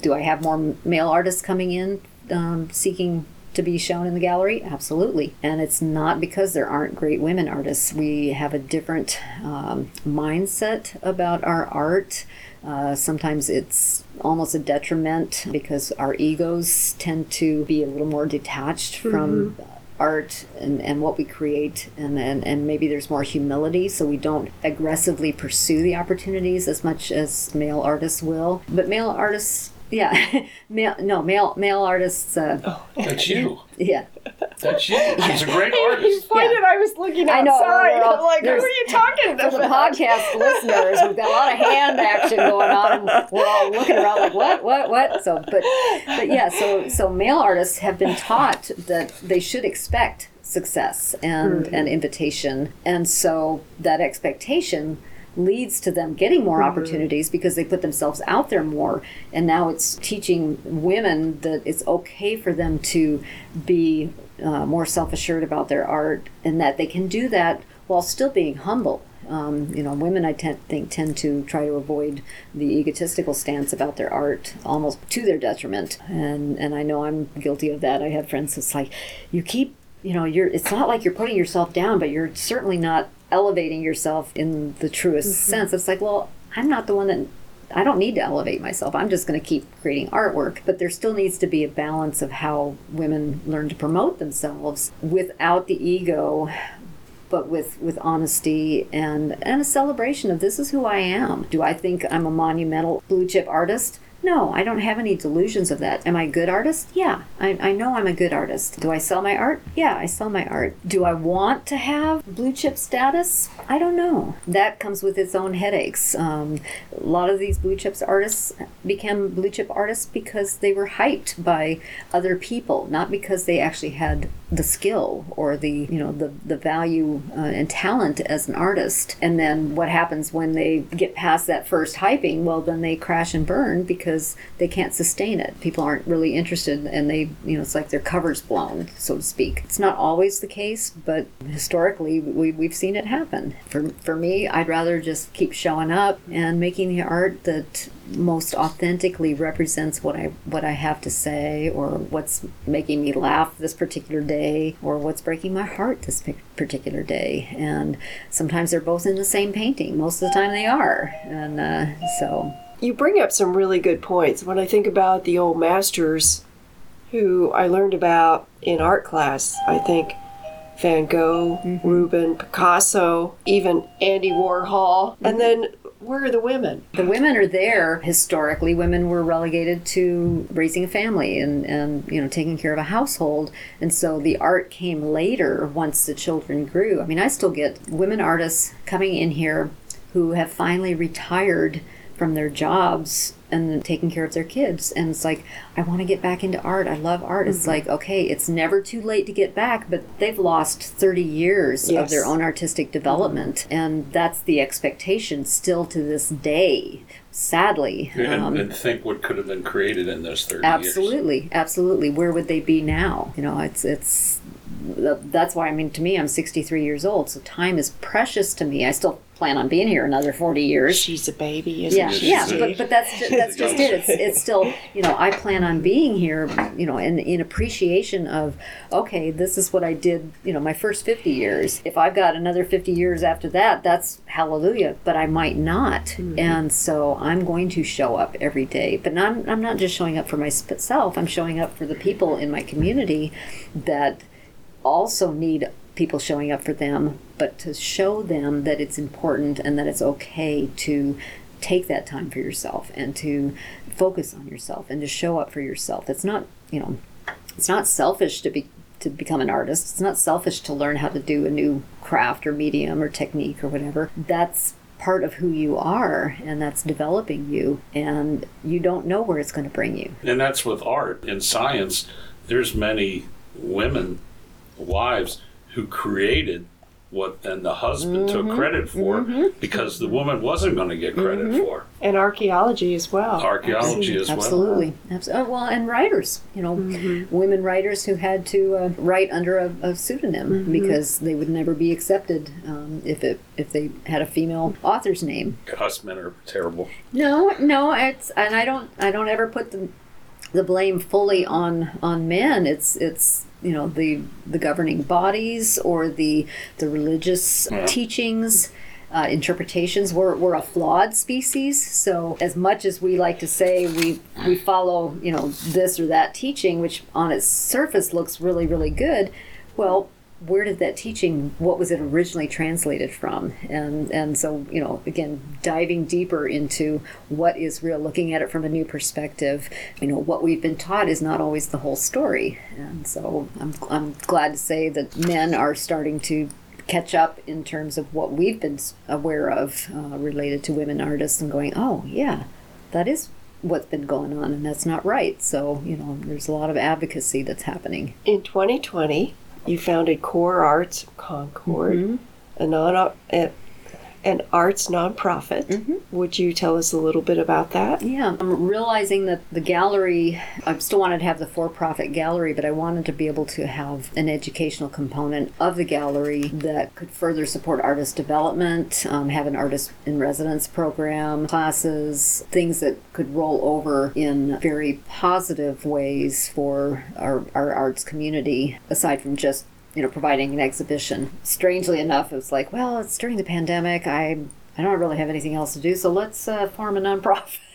do I have more male artists coming in um, seeking to be shown in the gallery? Absolutely. And it's not because there aren't great women artists. We have a different um, mindset about our art. Uh, sometimes it's almost a detriment because our egos tend to be a little more detached from art and, and what we create and, and and maybe there's more humility so we don't aggressively pursue the opportunities as much as male artists will but male artists yeah male no male male artists uh, That's you. yeah That's you. She's a great You artist. pointed, Yeah. I was looking I know, outside. we're all- I'm like, who are you talking for the about? podcast listeners, we've got a lot of hand action going on. And we're all looking around like, what, what, what? So, but, but yeah. So, so male artists have been taught that they should expect success and an invitation, and so that expectation leads to them getting more opportunities because they put themselves out there more and now it's teaching women that it's okay for them to be uh, more self-assured about their art and that they can do that while still being humble um, you know, women I think tend to try to avoid the egotistical stance about their art, almost to their detriment. And and I know I'm guilty of that. I have friends that's like, you keep, you know, you're. It's not like you're putting yourself down, but you're certainly not elevating yourself in the truest mm-hmm. sense. It's like, well, I'm not the one that. I don't need to elevate myself. I'm just going to keep creating artwork. But there still needs to be a balance of how women learn to promote themselves without the ego but with with honesty and and a celebration of this is who I am. Do I think I'm a monumental blue chip artist? No, I don't have any delusions of that. Am I a good artist? Yeah, I, I know I'm a good artist. Do I sell my art? Yeah, I sell my art. Do I want to have blue chip status? I don't know. That comes with its own headaches. Um, a lot of these blue chips artists became blue chip artists because they were hyped by other people, not because they actually had the skill or the you know the the value uh, and talent as an artist. And then what happens when they get past that first hyping? Well, then they crash and burn because they can't sustain it. People aren't really interested, and they you know it's like their cover's blown, so to speak. It's not always the case, but historically we we've seen it happen. For for me, I'd rather just keep showing up and making the art that most authentically represents what I what I have to say or what's making me laugh this particular day or what's breaking my heart this particular day and sometimes they're both in the same painting most of the time they are and uh, so You bring up some really good points. When I think about the old masters who I learned about in art class. I think Van Gogh, mm-hmm. Rubin, Picasso, even Andy Warhol. And then where are the women? the women are there historically women were relegated to raising a family and, and you know taking care of a household and so the art came later once the children grew i mean i still get women artists coming in here who have finally retired from their jobs and taking care of their kids. And it's like i want to get back into art. I love art. It's like okay it's never too late to get back but they've lost 30 years of their own artistic development. And that's the expectation still to this day sadly. And, Um, and think what could have been created in those 30 years. absolutely. Absolutely. Where would they be now? You know it's it's that's why i mean to me i'm 63 years old so time is precious to me i still plan on being here another 40 years She's a baby, isn't yeah, she? yeah, but, but that's just, that's just it. It's, it's still, you know, I plan on being here, you know, in, in appreciation of, okay, this is what I did, you know, my first 50 years. If I've got another 50 years after that, that's hallelujah, but I might not. Mm-hmm. And so I'm going to show up every day. But not, I'm not just showing up for myself, I'm showing up for the people in my community that also need people showing up for them, but to show them that it's important and that it's okay to take that time for yourself and to focus on yourself and to show up for yourself. It's not, you know, it's not selfish to be to become an artist. It's not selfish to learn how to do a new craft or medium or technique or whatever. That's part of who you are and that's developing you and you don't know where it's going to bring you. And that's with art. In science, there's many women, wives, who created what then the husband Mm-hmm. took credit for because the woman wasn't going to get credit Mm-hmm. for. and archaeology as well. Archaeology as well. Absolutely. Abs- oh, well, and writers, you know, women writers who had to uh, write under a, a pseudonym because they would never be accepted um, if it if they had a female author's name. Us men are terrible. No, no, it's and I don't I don't ever put the the blame fully on on men. It's it's you know the the governing bodies or the the religious Yeah. teachings. Uh, interpretations we're, we're a flawed species so as much as we like to say we we follow you know this or that teaching which on its surface looks really really good well where did that teaching what was it originally translated from? And and so you know again diving deeper into what is real looking at it from a new perspective you know what we've been taught is not always the whole story. And so i'm, I'm glad to say that men are starting to catch up in terms of what we've been aware of uh, related to women artists and going oh yeah that is what's been going on and that's not right. So you know there's a lot of advocacy that's happening. In 2020, you founded Core Arts Concord, Mm-hmm. a non an arts nonprofit. Mm-hmm. Would you tell us a little bit about that? Yeah, I'm realizing that the gallery, I still wanted to have the for profit gallery, but I wanted to be able to have an educational component of the gallery that could further support artist development, um, have an artist in residence program, classes, things that could roll over in very positive ways for our, our arts community, aside from just you know, providing an exhibition. Strangely enough, it was like, well, it's during the pandemic. I I don't really have anything else to do, so let's uh, form a nonprofit.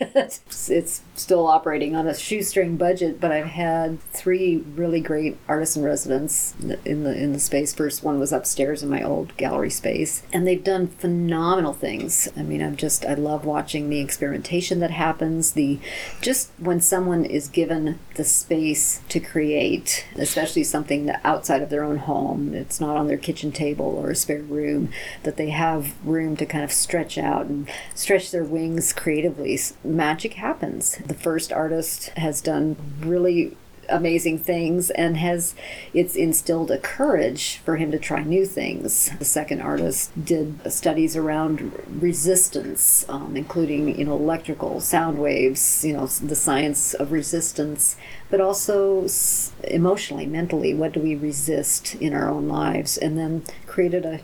it's, still operating on a shoestring budget, but I've had three really great artists in residence in the in the space. First one was upstairs in my old gallery space, and they've done phenomenal things. I mean, I'm just I love watching the experimentation that happens. The just when someone is given the space to create, especially something outside of their own home, it's not on their kitchen table or a spare room, that they have room to kind of stretch out and stretch their wings creatively. Magic happens. The first artist has done really amazing things and has it's instilled a courage for him to try new things the second artist did studies around resistance um, including you know electrical sound waves you know the science of resistance but also emotionally mentally what do we resist in our own lives and then created a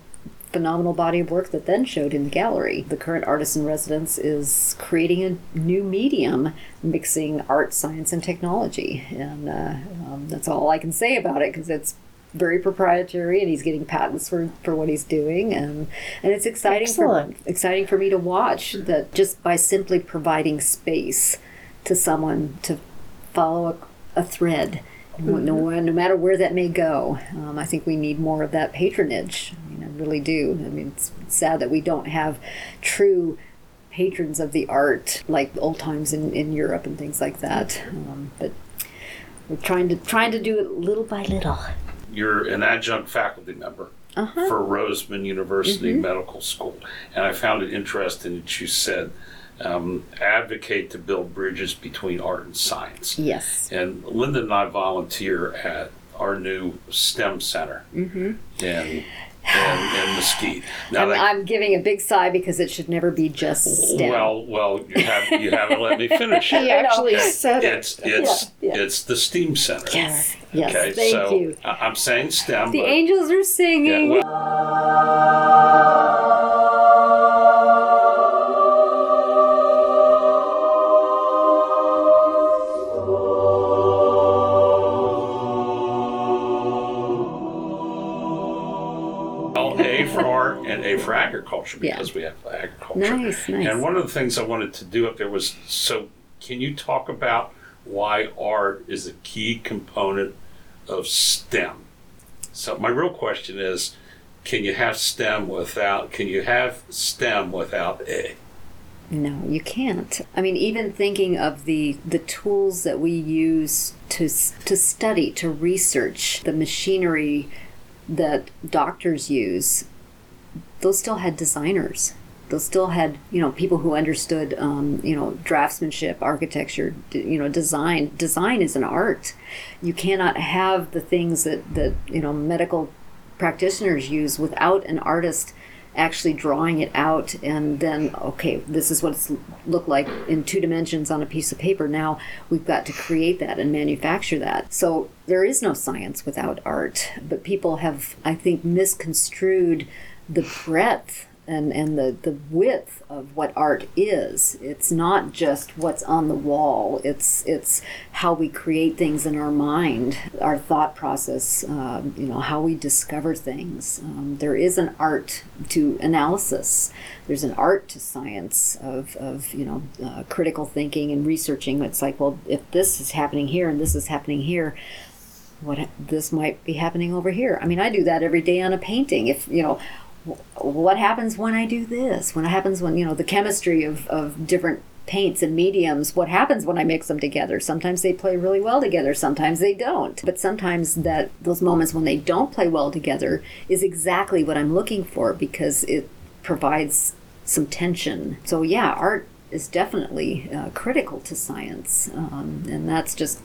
phenomenal body of work that then showed in the gallery. The current artist in residence is creating a new medium, mixing art, science, and technology. And uh, um, that's all I can say about it because it's very proprietary and he's getting patents for, for what he's doing and and it's exciting Excellent. for exciting for me to watch that just by simply providing space to someone to follow a, a thread no, no matter where that may go. Um, I think we need more of that patronage. I mean, I really do. I mean, it's sad that we don't have true patrons of the art like old times in, in Europe and things like that. Um, but we're trying to trying to do it little by little. You're an adjunct faculty member Uh-huh. for Roseman University Mm-hmm. Medical School, and I found it interesting that you said um, advocate to build bridges between art and science. Yes. And Linda and I volunteer at our new STEM center in, in, in Mesquite. Now, I'm, they- I'm giving a big sigh because it should never be just STEM. well, well, you have you haven't let me finish. He actually said it. It's it's Yeah, yeah. it's the STEAM center. yes. Yes. Okay, Thank so you. I'm saying STEM. The angels are singing. well, Well, for agriculture Yeah. because we have agriculture. Nice, nice. And one of the things I wanted to do up there was so can you talk about why art is a key component of STEM? So my real question is can you have STEM without can you have STEM without A? No, you can't. I mean, even thinking of the the tools that we use to s- to study, to research, the machinery that doctors use, those still had designers. Those still had, you know, people who understood, um, you know, draftsmanship, architecture, you know, design. Design is an art. You cannot have the things that that you know medical practitioners use without an artist actually drawing it out and then okay this is what it's looked like in two dimensions on a piece of paper now we've got to create that and manufacture that so there is no science without art but people have i think misconstrued the breadth and, and the, the width of what art is. It's not just what's on the wall. It's it's how we create things in our mind, our thought process. Um, you know how we discover things. Um, there is an art to analysis. There's an art to science of, of you know uh, critical thinking and researching. It's like well, if this is happening here and this is happening here, what this might be happening over here. I mean, I do that every day on a painting. If you know, what happens when I do this? What happens when you know the chemistry of of different paints and mediums? What happens when I mix them together? Sometimes they play really well together. Sometimes they don't. But sometimes that those moments when they don't play well together is exactly what I'm looking for because it provides some tension. So yeah, art is definitely uh, critical to science, um, and that's just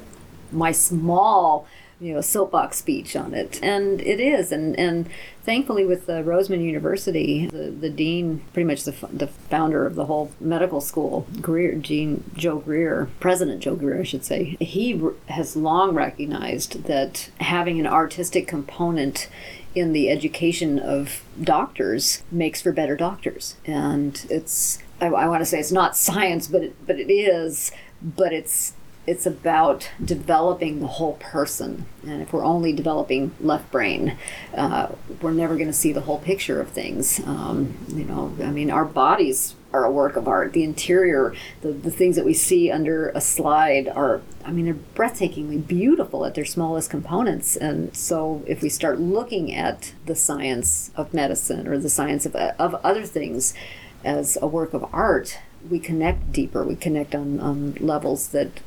my small you know soapbox speech on it. And it is. And and thankfully with the Roseman University the, the dean pretty much the, the founder of the whole medical school Greer Gene Joe Greer President Joe Greer I should say he has long recognized that having an artistic component in the education of doctors makes for better doctors. And it's I, I want to say it's not science but it, but it is but it's it's about developing the whole person. And if we're only developing left brain, uh, we're never going to see the whole picture of things. Um, you know, I mean, our bodies are a work of art. The interior, the, the things that we see under a slide are, I mean, they're breathtakingly beautiful at their smallest components. And so if we start looking at the science of medicine or the science of, of other things as a work of art, we connect deeper. We connect on, on levels that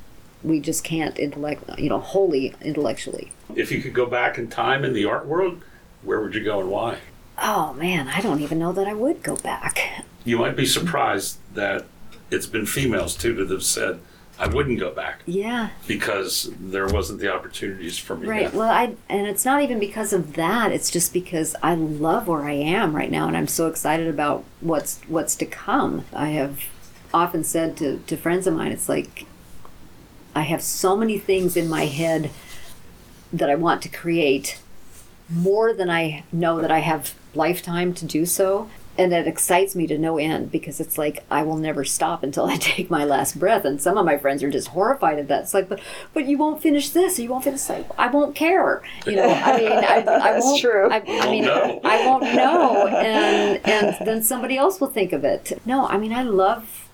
we just can't intellect, you know, wholly intellectually. If you could go back in time in the art world, where would you go and why? Oh man, I don't even know that I would go back. You might be surprised that it's been females too that have said, I wouldn't go back Yeah, because there wasn't the opportunities for me. right. then." Well, I and it's not even because of that. It's just because I love where I am right now, and I'm so excited about what's what's to come. I have often said to to friends of mine, it's like I have so many things in my head that I want to create more than I know that I have lifetime to do so. And that excites me to no end because it's like I will never stop until I take my last breath. And some of my friends are just horrified at that. It's like, but but you won't finish this, or you won't finish that. I won't care. You know, I mean, I, I won't. true. I, I mean, know. I won't know, and and then somebody else will think of it. No, I mean, I love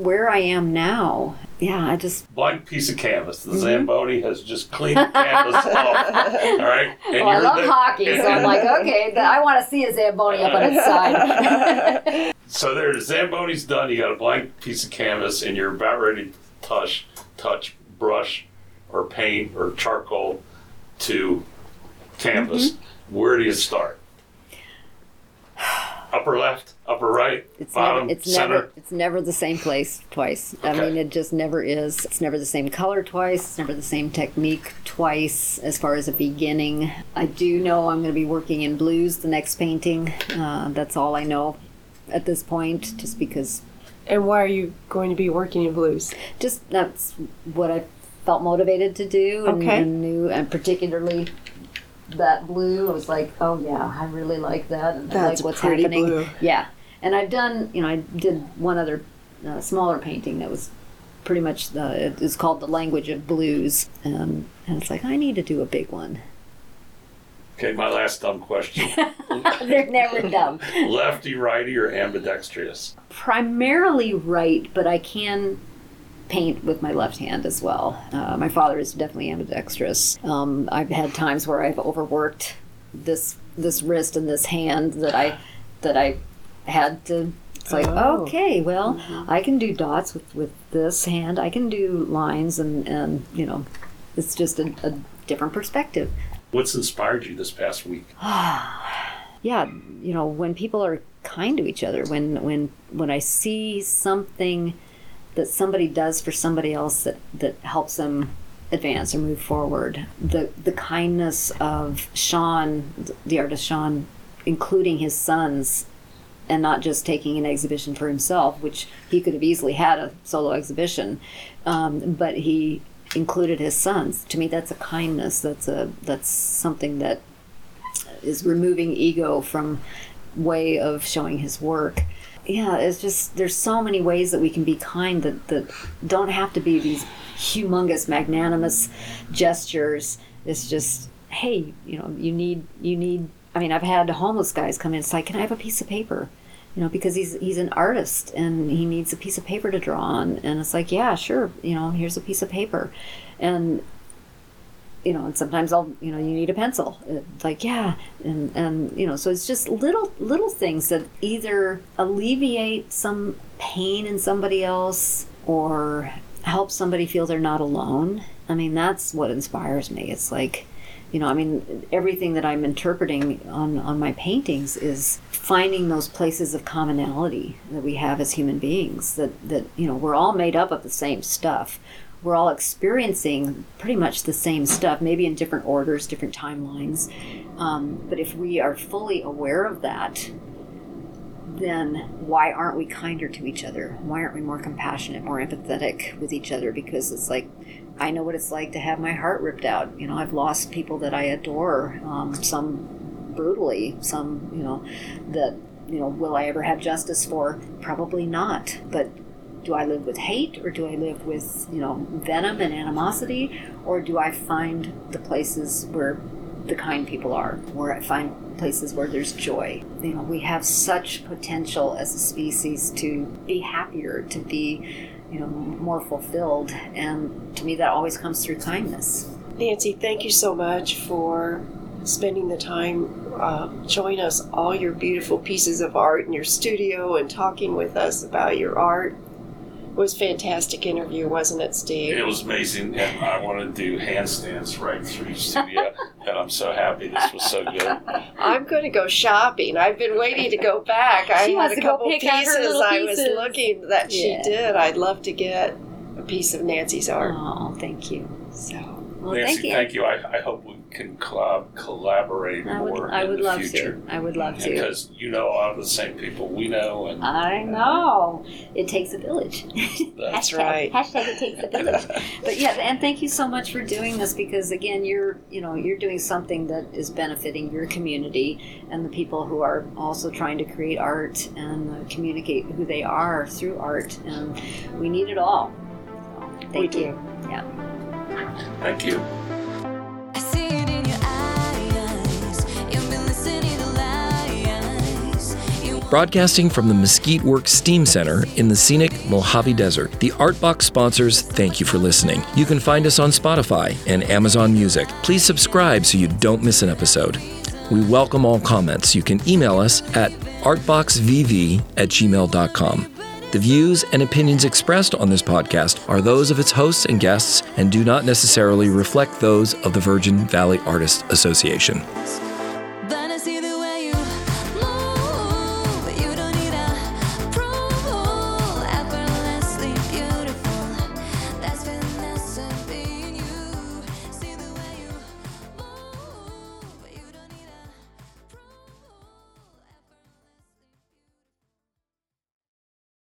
where I am now, yeah, I just Blank piece of canvas. Mm-hmm. The Zamboni has just cleaned the canvas off. All right. And well, I you're love the- hockey, so I'm like, okay, I want to see a Zamboni up on its side. So there, the Zamboni's done. You got a blank piece of canvas, and you're about ready to touch, touch brush, or paint, or charcoal to canvas. Mm-hmm. Where do you start? Upper left, upper right, It's bottom, never, it's center. never, it's never the same place twice. I mean, it just never is. It's never the same color twice. It's never the same technique twice. As far as a beginning, I do know I'm going to be working in blues the next painting. Uh, that's all I know at this point, just because And why are you going to be working in blues? just that's what I felt motivated to do and, Okay. and knew, and particularly that blue. I was like, oh yeah, I really like that. And I That's like what's pretty happening. blue. Yeah, and I've done, you know, I did one other uh, smaller painting that was pretty much the. It is called the language of blues, and and it's like I need to do a big one. Okay, my last dumb question: They're never dumb. lefty, righty, or ambidextrous? primarily right, but I can paint with my left hand as well. Uh, my father is definitely ambidextrous. Um, I've had times where I've overworked this this wrist and this hand that I that I had to. It's like Oh. okay, well, I can do dots with with this hand. I can do lines and and you know, it's just a, a different perspective. What's inspired you this past week? yeah you know when people are kind to each other when when when i see something that somebody does for somebody else that that helps them advance or move forward. The the kindness of sean the artist sean including his sons and not just taking an exhibition for himself which he could have easily had a solo exhibition um, but he included his sons. To me that's a kindness. That's a that's something that is removing ego from way of showing his work. Yeah, it's just there's so many ways that we can be kind that that don't have to be these humongous magnanimous gestures. It's just hey, you know, you need you need I mean, I've had homeless guys come in. It's like, can I have a piece of paper? You know, because he's he's an artist and he needs a piece of paper to draw on. And it's like, yeah, sure. You know, here's a piece of paper, and you know, and sometimes I'll, you know, you need a pencil. It's like, yeah, and and you know, so it's just little little things that either alleviate some pain in somebody else or help somebody feel they're not alone. I mean, that's what inspires me. It's like, you know, I mean, everything that I'm interpreting on on my paintings is finding those places of commonality that we have as human beings. That that you know, we're all made up of the same stuff we're all experiencing pretty much the same stuff, maybe in different orders, different timelines. Um, but if we are fully aware of that, then why aren't we kinder to each other? Why aren't we more compassionate, more empathetic with each other? Because it's like, I know what it's like to have my heart ripped out. You know, I've lost people that I adore, um, some brutally, some, you know, that, you know, will I ever have justice for? Probably not. But do I live with hate or do I live with, you know, venom and animosity? Or do I find the places where the kind people are, where I find places where there's joy? You know, we have such potential as a species to be happier, to be, you know, more fulfilled. And to me, that always comes through kindness. Nancy, thank you so much for spending the time uh, showing us all your beautiful pieces of art in your studio and talking with us about your art. It was a fantastic interview, wasn't it, Steve? It was amazing, and I want to do handstands right through studio, and I'm so happy this was so good. I'm going to go shopping. I've been waiting to go back. I She had wants a to couple pick pieces out her little I was looking that she did. I'd love to get a piece of Nancy's art. Oh, thank you. So Well, Nancy, thank you. thank you. I, I hope we can collab, collaborate I would, more I in would the love future. to. I would love to. Because you know a lot of the same people we know, and I know. It takes a village. That's Hashtag- right. Hashtag it takes a village. but yeah, and thank you so much for doing this because again, you're you know you're doing something that is benefiting your community and the people who are also trying to create art and uh, communicate who they are through art, and we need it all. So, thank We you. do. Yeah. thank you. Broadcasting from the Mesquite Works Steam Center in the scenic Mojave Desert, the Artbox sponsors thank you for listening. You can find us on Spotify and Amazon Music. Please subscribe so you don't miss an episode. We welcome all comments. You can email us at artboxvv at gmail.com. The views and opinions expressed on this podcast are those of its hosts and guests and do not necessarily reflect those of the Virgin Valley Artists Association.